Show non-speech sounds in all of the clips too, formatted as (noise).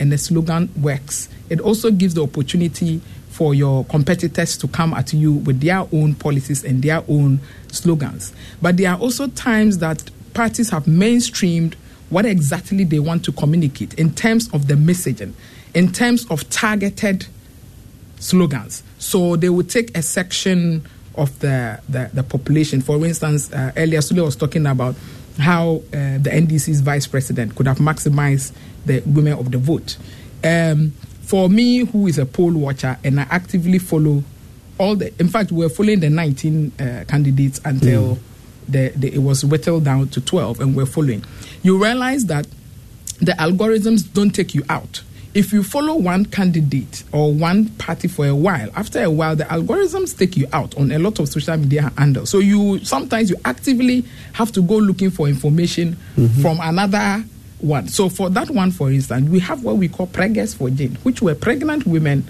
and the slogan works, it also gives the opportunity for your competitors to come at you with their own policies and their own slogans. But there are also times that parties have mainstreamed what exactly they want to communicate in terms of the messaging, in terms of targeted slogans. So they would take a section of the, the, the population. For instance, uh, earlier Sule was talking about how uh, the NDC's vice president could have maximized the women of the vote. Um, for me, who is a poll watcher, and I actively follow all the, in fact, we're following the 19 uh, candidates until mm. the, the, it was whittled down to 12, and we're following. You realize that the algorithms don't take you out if you follow one candidate or one party for a while, after a while, the algorithms take you out on a lot of social media handles. So you sometimes you actively have to go looking for information mm-hmm. from another one. So for that one, for instance, we have what we call preggers for Jane, which were pregnant women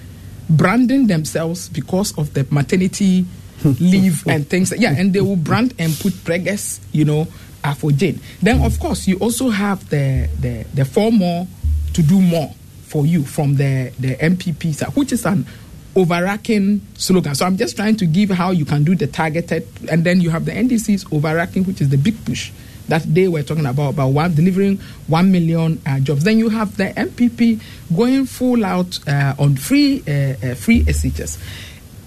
branding themselves because of the maternity (laughs) leave and things. Yeah, and they will brand and put preggers, you know, uh, for Jane. Then of course you also have the the the four more to do more for you from the, the NPP, which is an overarching slogan. So I'm just trying to give how you can do the targeted, and then you have the NDC's overarching, which is the big push that they were talking about, about one, delivering one million uh, jobs. Then you have the NPP going full out uh, on free uh, uh free SHS.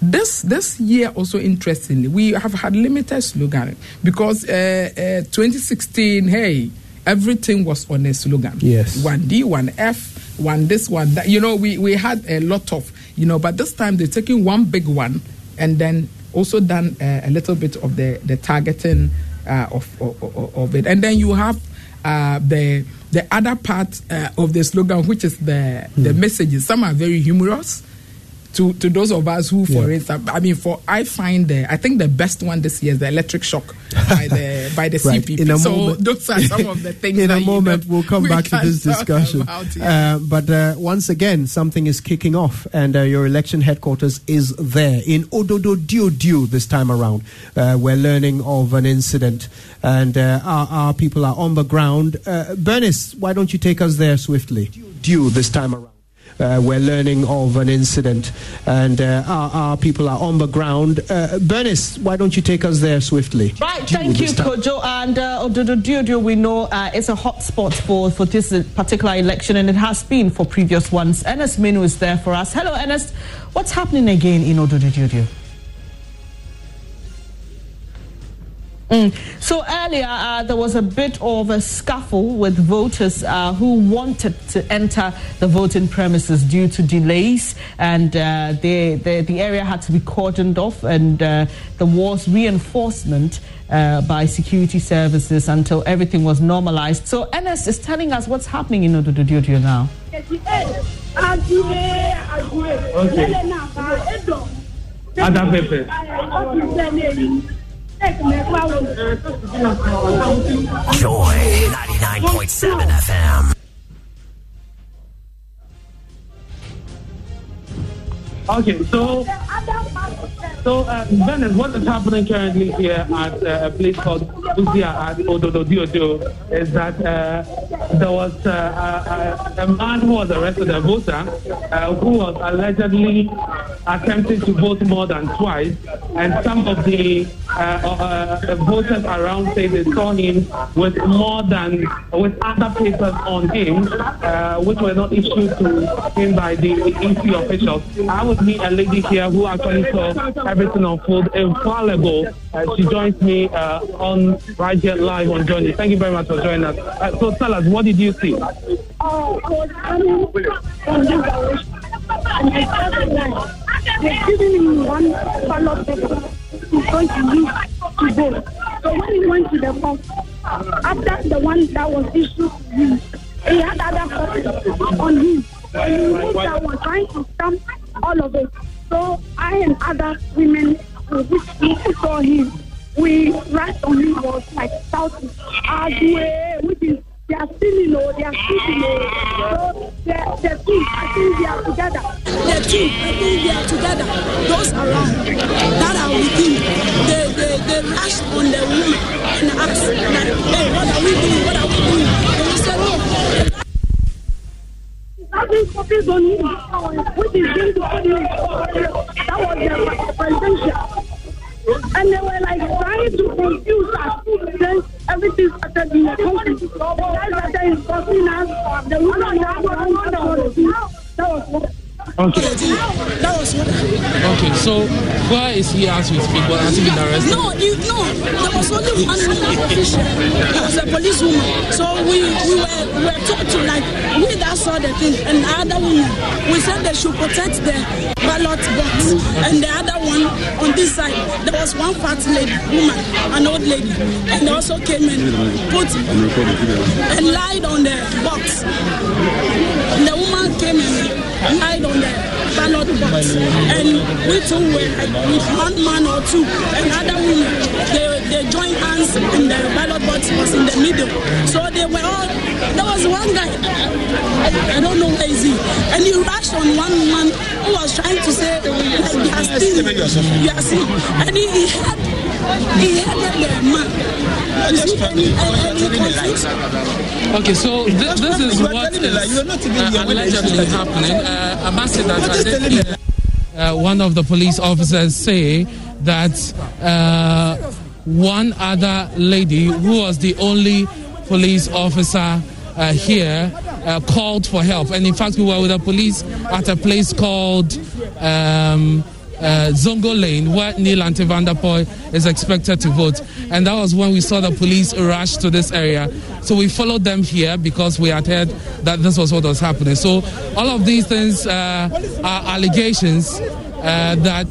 This this year also interestingly, we have had limited slogan because uh, uh, 2016, hey, everything was on a slogan. Yes, one D, one F one this one that. You know we we had a lot of you know but this time they're taking one big one and then also done uh, a little bit of the the targeting uh, of, of, of it. And then you have uh, the the other part uh, of the slogan which is the the hmm. messages. Some are very humorous to to those of us who, for yeah. instance, I mean, for I find the I think the best one this year is the electric shock by the (laughs) by the right. CPP. so moment, those are some of the (laughs) things. in a moment, we'll come we back to this discussion. Uh, but uh, once again, something is kicking off, and uh, your election headquarters is there in Ododo Diodio this time around. Uh, we're learning of an incident, and uh, our, our, people are on the ground. Uh, Bernice, why don't you take us there swiftly? Due this time around uh, we're learning of an incident, and uh, our, our, people are on the ground. Uh, Bernice, why don't you take us there swiftly? Right, thank you, Kojo. And uh, Ododo we know uh, it's a hot spot for, for this particular election, and it has been for previous ones. Ernest Menu is there for us. Hello, Ernest. What's happening again in Ododo Mm. So earlier, uh, there was a bit of a scuffle with voters uh, who wanted to enter the voting premises due to delays, and uh, they, they, the area had to be cordoned off, and uh, there was reinforcement uh, by security services until everything was normalized. So Ernest is telling us what's happening in Odododio now. Okay. Joy 99.7 FM. Okay, so so uh, Bennett, what is happening currently here at uh, a place called Uzia at Ododo Diodio is that uh, there was uh, a, a, man who was arrested, a voter, uh, who was allegedly attempting to vote more than twice, and some of the uh, voters around say they saw him with more than with other papers on him, which were not issued to him by the EC officials. I would meet a lady here who actually saw everything unfold infallible. Uh, she joins me uh, on right here live on Journey. Thank you very much for joining us. Uh, so tell us, what did you see? Oh, they're giving me one ballot paper. Going to use to vote. So when he went to the post, after the one that was issued to him, he had other copies on him. And he moved that one, trying to stamp all of it. So I and other women which we saw him, we rushed on him was like shouting, Agwe, which is they are stealing, oh, they are stealing, oh. So the, the two, I think they are together. The two, I think they are together. Those around and ask, hey, what are we doing? What are we doing? And said, copies on is. That was the presidential. And they were like trying to confuse us. Then everything started being confused. The guy started insulting us. The woman that was that was Okay. That was what Okay, so where is he as we speak? What has he been arrested? No, you, no, there was only one official. It was a policewoman. So we, we were we were told to like we that saw the thing and the other woman. We said they should protect the ballot box and the other one on this side. There was one fat lady, woman, an old lady, and they also came and put and lied on the box. And the woman lied on the ballot box. And we too were like with one man or two. And other women, they, they joined hands and the ballot box was in the middle. So they were all, there was one guy, I, I don't know where is he, and he rushed on one man who was trying to say, like, you are stealing, you are stealing. And he, he had, he the man. Okay, so th- this is what is are what telling a lie. is You are not even uh, allegedly say- happening. Uh, Ambassador, You are I did telling hear, uh, one of the police officers say that uh, one other lady who was the only police officer uh, here uh, called for help. And in fact, we were with the police at a place called um, uh, Zongo Lane, where Nii Lante Vanderpuye is expected to vote. And that was when we saw the police rush to this area. So we followed them here because we had heard that this was what was happening. So all of these things uh, are allegations uh, that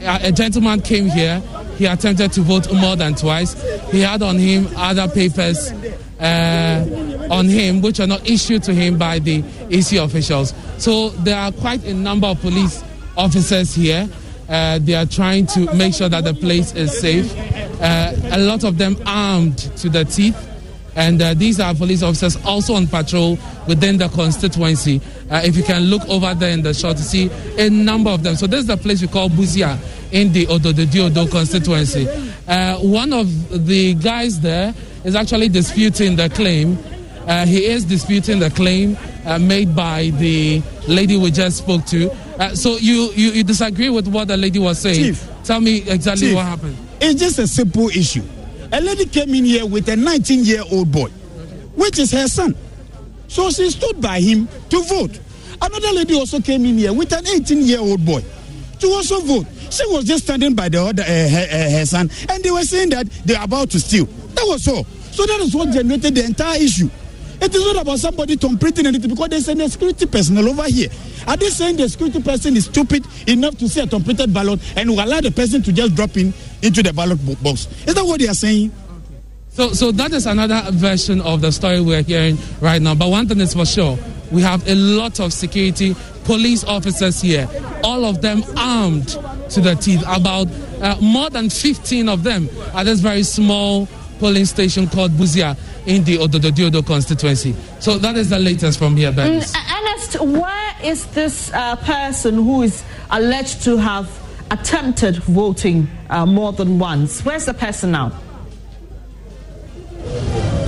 a gentleman came here. He attempted to vote more than twice. He had on him other papers uh, on him which are not issued to him by the EC officials. So there are quite a number of police officers here. Uh, they are trying to make sure that the place is safe. Uh, a lot of them armed to the teeth. And uh, these are police officers also on patrol within the constituency. Uh, if you can look over there in the shot to see a number of them. So this is the place we call Buzia in the Odo constituency. Uh, one of the guys there is actually disputing the claim. Uh, he is disputing the claim uh, made by the lady we just spoke to. Uh, so you, you, you disagree with what the lady was saying? Chief. Tell me exactly Chief, what happened. It's just a simple issue. A lady came in here with a 19 year old boy, which is her son. So she stood by him to vote. Another lady also came in here with an 18 year old boy to also vote. She was just standing by the other, uh, her, uh, her son, and they were saying that they are about to steal. That was all. So that is what generated the entire issue. It is not about somebody completing anything because there's a security personnel over here. Are they saying the security person is stupid enough to see a completed ballot and will allow the person to just drop in into the ballot box? Is that what they are saying? So, so that is another version of the story we're hearing right now. But one thing is for sure, we have a lot of security police officers here, all of them armed to the teeth. About uh, more than 15 of them at this very small polling station called Buzia in the Odododiodio constituency. So that is the latest from here, Ben. Mm, Ernest, where is this uh, person who is alleged to have attempted voting uh, more than once? Where's the person now?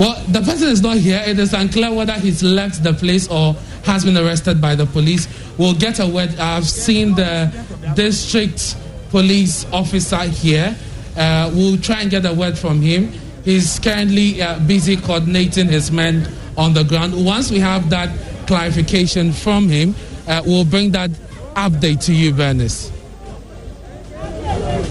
Well, the person is not here. It is unclear whether he's left the place or has been arrested by the police. We'll get a word. I've seen the district police officer here. Uh, we'll try and get a word from him. He's currently uh, busy coordinating his men on the ground. Once we have that clarification from him, uh, we'll bring that update to you, Bernice.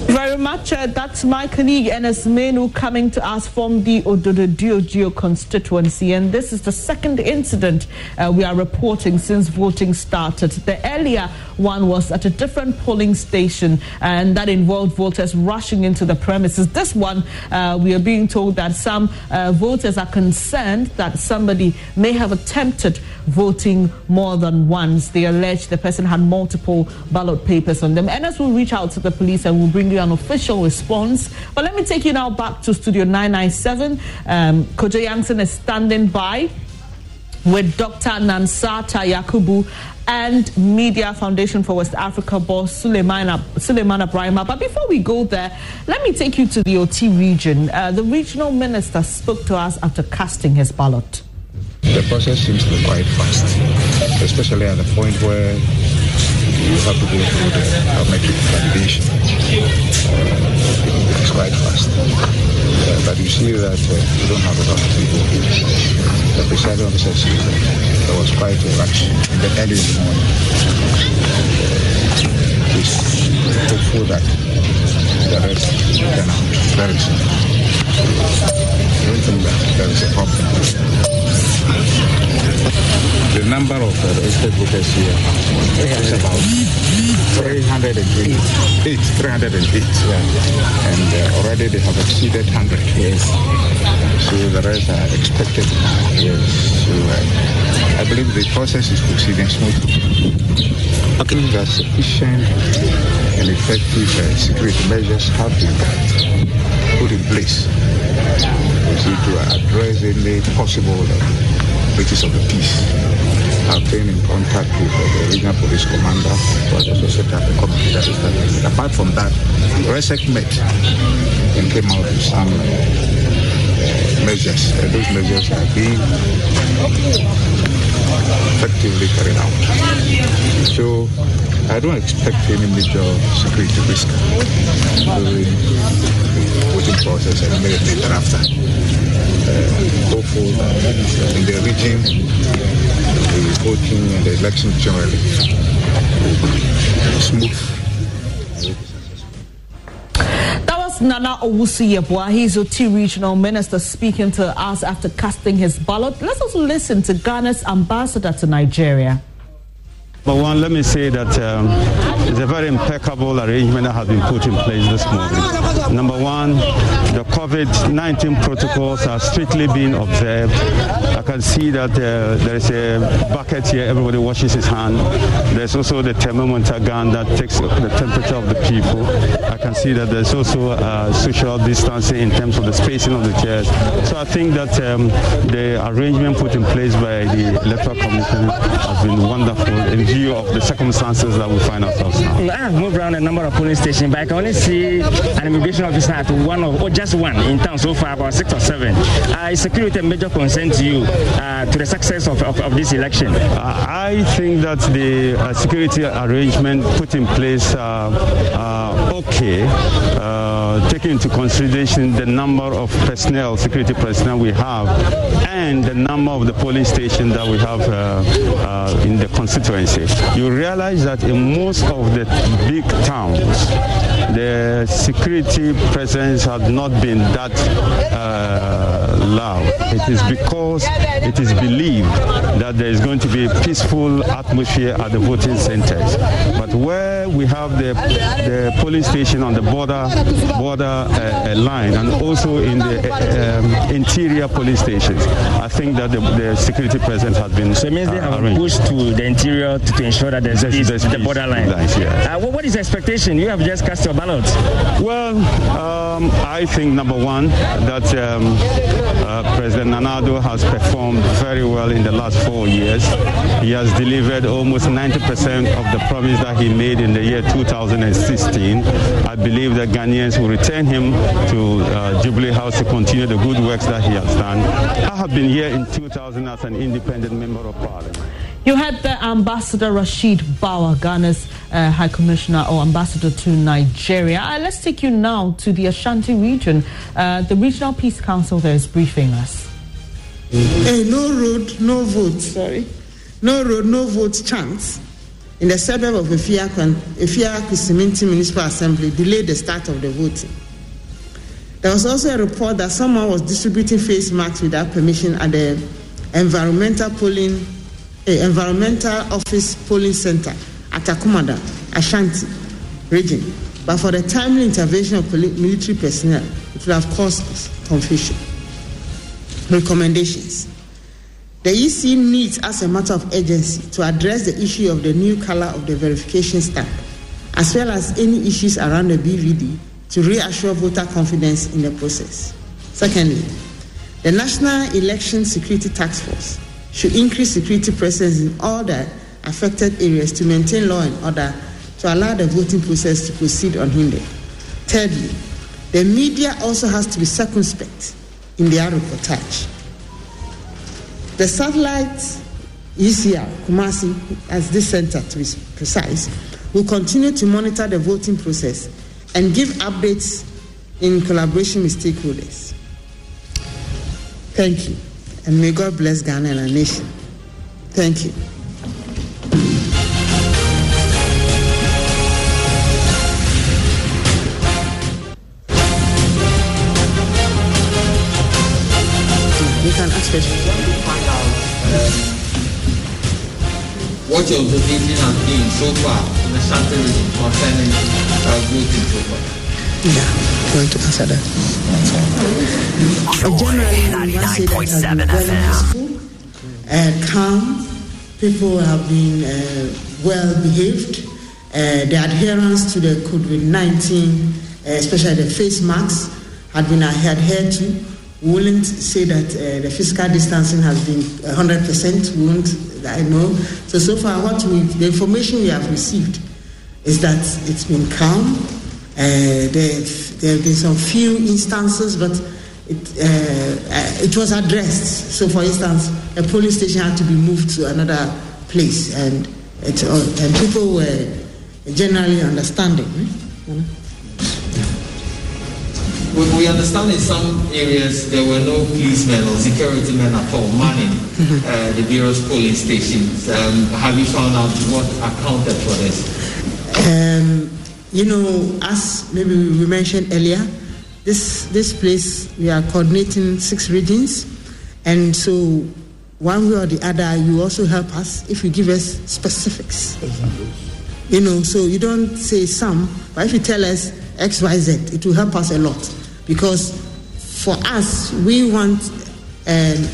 Very much. Uh, that's my colleague Ernest Menu coming to us from the Odododio constituency. And this is the second incident uh, we are reporting since voting started. The earlier one was at a different polling station, and that involved voters rushing into the premises. This one, uh, we are being told that some uh, voters are concerned that somebody may have attempted voting more than once. They allege the person had multiple ballot papers on them. Ernest will reach out to the police and will bring you an official response. But let me take you now back to Studio 997. Um, Kojo Yankson is standing by with Dr. Nansata Yakubu and Media Foundation for West Africa boss Suleiman, Sulemana Braimah. But before we go there, let me take you to the Oti region. Uh, the regional minister spoke to us after casting his ballot. The process seems to be quite fast. especially at the point where you have to go through the biometric validation. Uh, it's quite fast. Uh, but you see that uh, you don't have a lot of people. The presiding officer said there was quite a rush in the early in the morning. Uh, he's hopeful that the rest can very soon. Think that there is a problem the number of uh, registered voters here is about 308. 308, yeah. And uh, already they have exceeded 100. Yes. So the rest are expected Yes. So uh, I believe the process is proceeding smoothly. Okay. That sufficient and effective uh, security measures have been put in place to address any possible uh, breaches of the peace. I've been in contact with the regional police commander who has also set up a committee that is starting. Apart from that, RESEC met and came out with some uh, measures. And those measures are being effectively carried out. So I don't expect any major security risk during the voting process and immediately thereafter hopeful that in the region, the voting and the election generally smooth. Nana Owusu Yeboah. He's Oti regional minister speaking to us after casting his ballot. Let's also listen to Ghana's ambassador to Nigeria. But one, let me say that um, it's a very impeccable arrangement that has been put in place this morning. Number one, the COVID-19 protocols are strictly being observed. I can see that uh, there is a bucket here, everybody washes his hand. There's also the thermometer gun that takes the temperature of the people. I can see that there's also uh, social distancing in terms of the spacing of the chairs. So I think that um, the arrangement put in place by the Electoral Commission has been wonderful in view of the circumstances that we find ourselves now? I have moved around a number of police stations, but I can only see an immigration officer at one of, or just one in town so far, about six or seven. Uh, is security a major concern to you uh, to the success of, of, of this election? Uh, I think that the uh, security arrangement put in place are okay, uh, taking into consideration the number of personnel, security personnel we have, and the number of the police stations that we have uh, in the constituency you realize that in most of the big towns, the security presence had not been that uh, loud. It is because it is believed that there is going to be a peaceful atmosphere at the voting centers. But where we have the, the police station on the border border uh, uh line and also in the uh, um, interior police stations, I think that the, the security presence has been. So it means they have arranged. pushed to the interior to, to ensure that there's, there's peace, there's the borderline. Yeah. Uh, what is the expectation? You have just cast your ballot. Well, um, I think number one that um, uh, President Nana Addo has performed very well in the last four years. He has delivered almost 90% of the promise that he made in the year 2016. I believe that Ghanaians will return him to uh, Jubilee House to continue the good works that he has done. I have been here in 2000 as an independent member of parliament. You had the Ambassador Rashid Bawa, Ghana's uh, High Commissioner or Ambassador to Nigeria. Uh, let's take you now to the Ashanti region. Uh, the Regional Peace Council there is briefing us. Hey, no road, no vote. Sorry. No road, no vote chance in the suburb of Efia Kisiminti Municipal Assembly delayed the start of the voting. There was also a report that someone was distributing face masks without permission at the environmental polling environmental office polling center at Akumadan, Ashanti region. But for the timely intervention of military personnel, it would have caused confusion. Recommendations. The EC needs, as a matter of urgency, to address the issue of the new color of the verification stamp, as well as any issues around the BVD to reassure voter confidence in the process. Secondly, the National Election Security Task Force should increase security presence in all the affected areas to maintain law and order to allow the voting process to proceed unhindered. Thirdly, the media also has to be circumspect in their reportage. The satellite ECR, Kumasi, as this center to be precise, will continue to monitor the voting process and give updates in collaboration with stakeholders. Thank you. And may God bless Ghana and our nation. Thank you. You can ask questions. what your observation has been so far in the region concerning uh, voting so far? Yeah, going to answer that. Uh, generally, must say has been uh, calm. People have been uh, well behaved. Uh, the adherence to the COVID 19, uh, especially the face masks, had been adhered to. We wouldn't say that uh, the physical distancing has been 100%. We won't, I know. So, so far, what we, the information we have received is that it's been calm. Uh, there, there have been some few instances, but it, uh, it was addressed. So, for instance, a police station had to be moved to another place, and, it, uh, and people were generally understanding. Know? We, we understand in some areas there were no policemen or security men at all manning uh, the various polling stations. Um, have you found out what accounted for this? Um, you know, as maybe we mentioned earlier, this this place we are coordinating six regions, and so one way or the other, you also help us if you give us specifics. You know, so you don't say some, but if you tell us X, Y, Z, it will help us a lot because for us, we want um,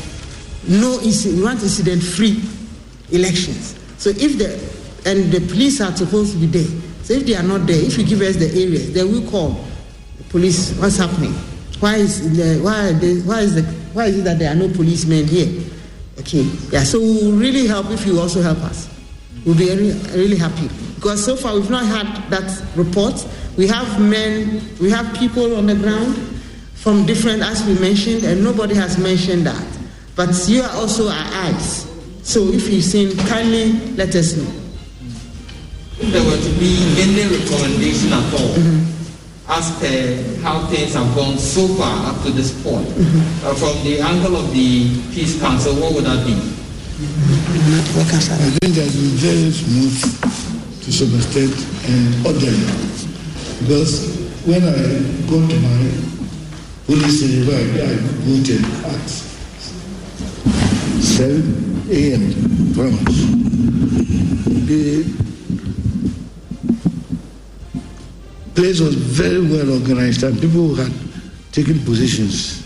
no we want incident-free elections. So if the and the police are supposed to be there, so if they are not there, if you give us the area, then we call the police. What's happening? Why is the, why they, why is the why is it that there are no policemen here? Okay, yeah. So we will really help if you also help us. We'll be really, really happy because so far we've not had that report. We have men, we have people on the ground from different, as we mentioned, and nobody has mentioned that. But you are also our eyes. So if you've seen, kindly let us know. If there were to be any recommendation at all, as per how things have gone so far up to this point, uh, from the angle of the Peace Council, what would that be? I think that been very smooth to some extent and orderly. Because when I go to my police station where I voted at 7 a.m. Promise. The place was very well organized and people had taken positions.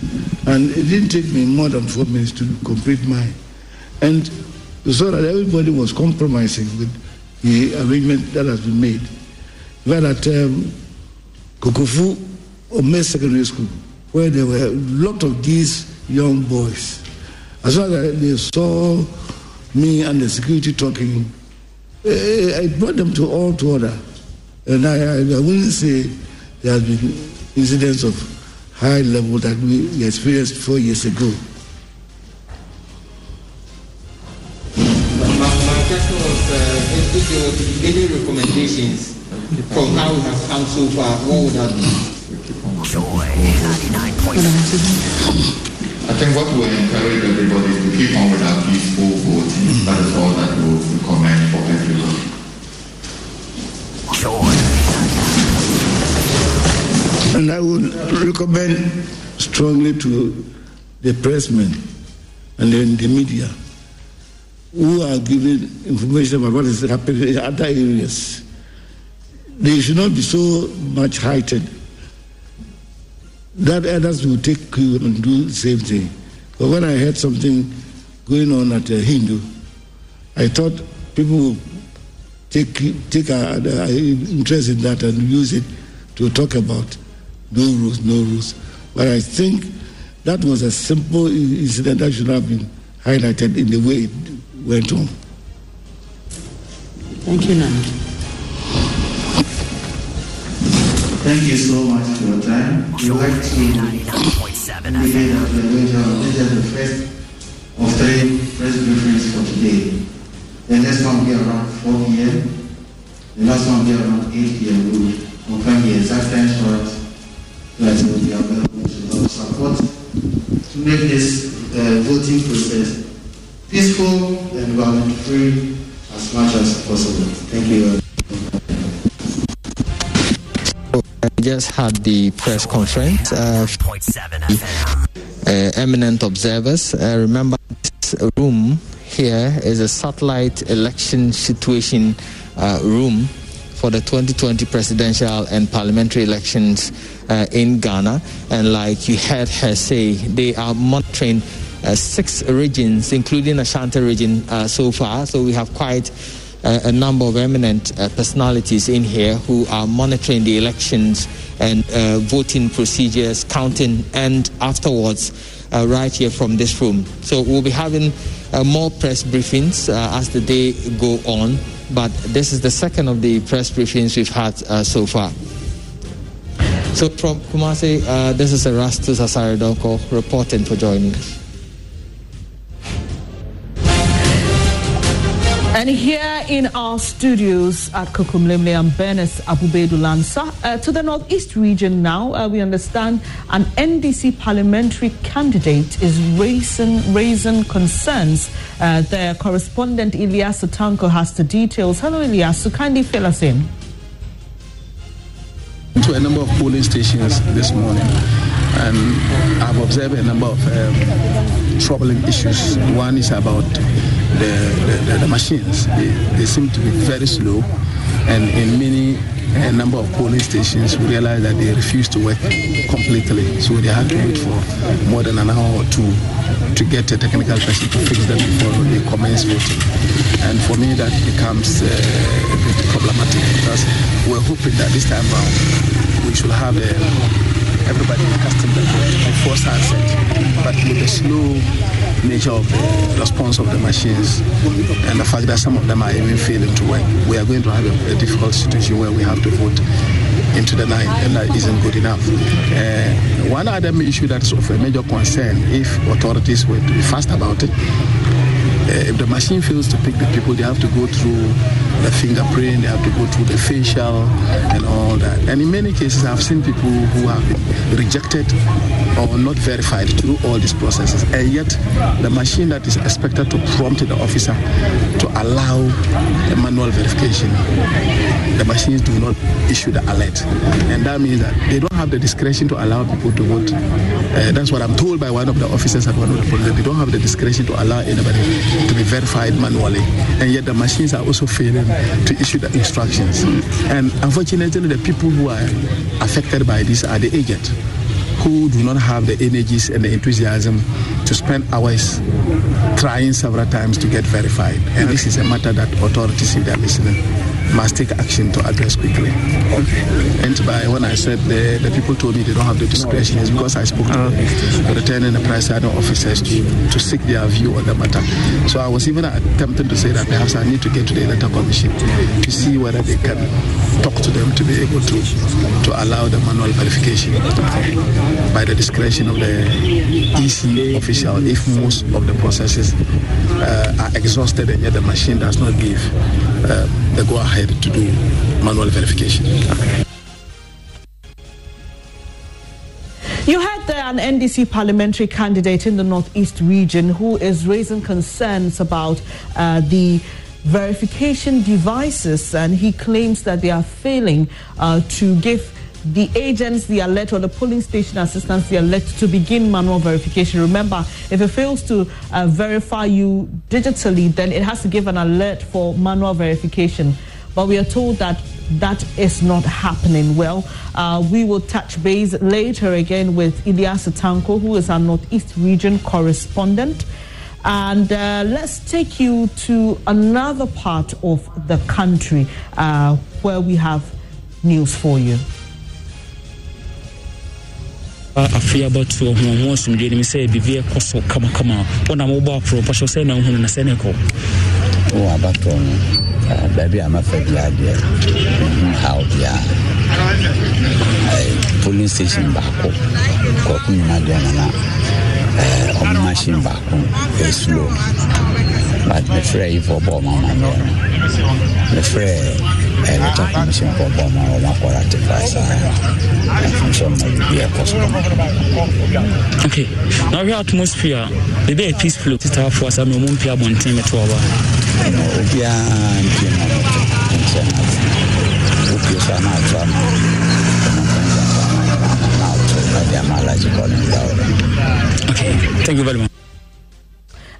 And it didn't take me more than four minutes to complete mine. And we saw that everybody was compromising with the arrangement that has been made. Well, at um, Kokofu Ome Secondary School, where there were a lot of these young boys. As soon as they saw me and the security talking, eh, I brought them to all to order. And I, I, I wouldn't say there has been incidents of high level that we experienced four years ago. My, my question was uh, if, if there were to be any recommendations from how we have come so far, what would that be? I think what will encourage everybody is to keep on with our peaceful voting. That is all that we will recommend for everyone. And I would recommend strongly to the pressmen and then the media who are giving information about what is happening in other areas. They should not be so much heightened that others will take cue and do the same thing. But when I heard something going on at a Hindu, I thought people take take a, a interest in that and use it to talk about no rules, no rules. But I think that was a simple incident that should have been highlighted in the way it went on. Thank you, Nana. Thank you so much for your time. We would like to indicate that we are going to have the first of three press briefings for today. The next one will be around 4 p.m. The last one will be around 8 p.m. We will confirm the exact time slot that will be available to our support to make this uh, voting process peaceful and violent free as much as possible. Thank you. We just had the press conference. Uh, uh, eminent observers. Uh, remember, this room here is a satellite election situation uh, room for the 2020 presidential and parliamentary elections uh, in Ghana. And like you heard her say, they are monitoring uh, six regions, including Ashanti region uh, so far. So we have quite uh, a number of eminent uh, personalities in here who are monitoring the elections and voting procedures, counting, and afterwards. right here from this room. So we'll be having Uh, more press briefings uh, as the day go on, but this is the second of the press briefings we've had uh, so far. So from Kumasi, this is Erastus Asare Donkor reporting for joining us. And here in our studios at Kokomlemle, I'm Bernice Abubedu Lansa. Uh, to the Northeast region now, uh, we understand an NDC parliamentary candidate is raising, raising concerns. Uh, their correspondent Ilyasu Tanko has the details. Hello, Ilyasu. Kindly fill us in. To a number of polling stations this morning, and I've observed a number of um, troubling issues. One is about the, the, the machines. They, they, seem to be very slow, and in many a number of polling stations, we realized that they refuse to work completely. So they had to wait for more than an hour or two to get a technical person to fix them before they commence voting. And for me, that becomes uh, a bit problematic because we're hoping that this time around we should have a everybody accustomed to before sunset. But with the slow nature of the response of the machines and the fact that some of them are even failing to work, we are going to have a, a difficult situation where we have to vote into the night, and that isn't good enough. Uh, one other issue that's of a major concern, if authorities were to be fast about it, uh, if the machine fails to pick the people, they have to go through the fingerprint, they have to go through the facial and all that. And in many cases, I've seen people who have been rejected or not verified through all these processes. And yet, the machine that is expected to prompt the officer to allow the manual verification, the machines do not issue the alert. And that means that they don't have the discretion to allow people to vote. Uh, that's what I'm told by one of the officers at one of the police. They don't have the discretion to allow anybody to be verified manually. And yet the machines are also failing to issue the instructions. And unfortunately, the people who are affected by this are the agents who do not have the energies and the enthusiasm to spend hours trying several times to get verified. And this is a matter that authorities, if they are listening, must take action to address quickly. Okay. And by when I said the, the people told me they don't have the discretion, it's because I spoke to the returning and presiding officers to, to seek their view on the matter. So I was even attempting to say that perhaps I need to get to the electoral commission to see whether they can talk to them to be able to to allow the manual verification by the discretion of the EC official if most of the processes uh, are exhausted and yet the machine does not give uh, the go to do manual verification. You had an NDC parliamentary candidate in the Northeast region who is raising concerns about uh, the verification devices, and he claims that they are failing uh, to give the agents the alert or the polling station assistants the alert to begin manual verification. Remember, if it fails to uh, verify you digitally, then it has to give an alert for manual verification. But we are told that that is not happening. Well, uh, we will touch base later again with Ilyas Tanko, who is our Northeast Region correspondent. And uh, let's take you to another part of the country uh, where we have news for you. na na ko w'abatɔ no baabi a mafa biara deɛ mehu haw biara polling station baako kɔɔko nyuma deɛ no na ɔmo but mefrɛ yi fɔ bɔɔ ma ɔma mmerɛ no mefrɛ for bɔɔma ɔma kɔ ratify saa ɛfunhyɛ ma atmosphere. Okay thank you very much.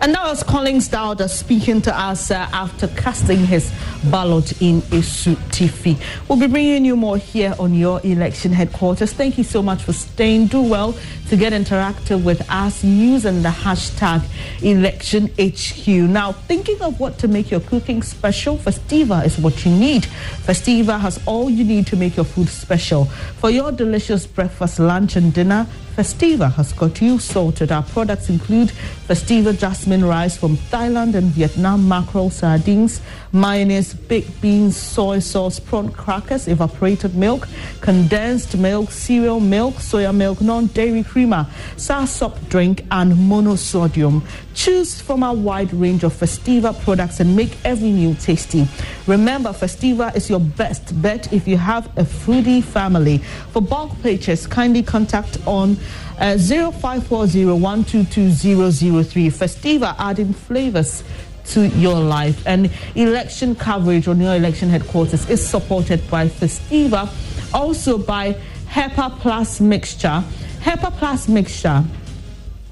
And that was Collins Dauda speaking to us uh, after casting his ballot in Isu Tifi. We'll be bringing you more here on your election headquarters. Thank you so much for staying. Do well to get interactive with us using the hashtag ElectionHQ. Now, thinking of what to make your cooking special, Festiva is what you need. Festiva has all you need to make your food special. For your delicious breakfast, lunch, and dinner, Festiva has got you sorted. Our products include Festiva jasmine rice from Thailand and Vietnam, mackerel, sardines, mayonnaise, baked beans, soy sauce, prawn crackers, evaporated milk, condensed milk, cereal milk, soya milk, non-dairy creamer, sour drink, and monosodium. Choose from our wide range of Festiva products and make every meal tasty. Remember, Festiva is your best bet if you have a foodie family. For bulk purchase, kindly contact on uh, 0540-122-003. Festiva adding flavors to your life. And election coverage on your election headquarters is supported by Festiva, also by HEPA Plus Mixture. HEPA Plus Mixture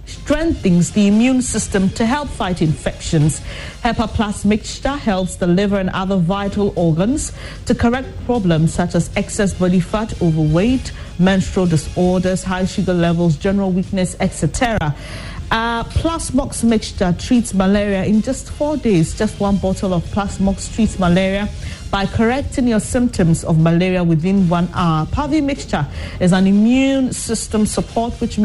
strengthens the immune system to help fight infections. HEPA Plus mixture helps the liver and other vital organs to correct problems such as excess body fat, overweight, menstrual disorders, high sugar levels, general weakness, etc. Uh, Plasmox mixture treats malaria in just four days. Just one bottle of Plasmox treats malaria by correcting your symptoms of malaria within one hour. Pavi mixture is an immune system support which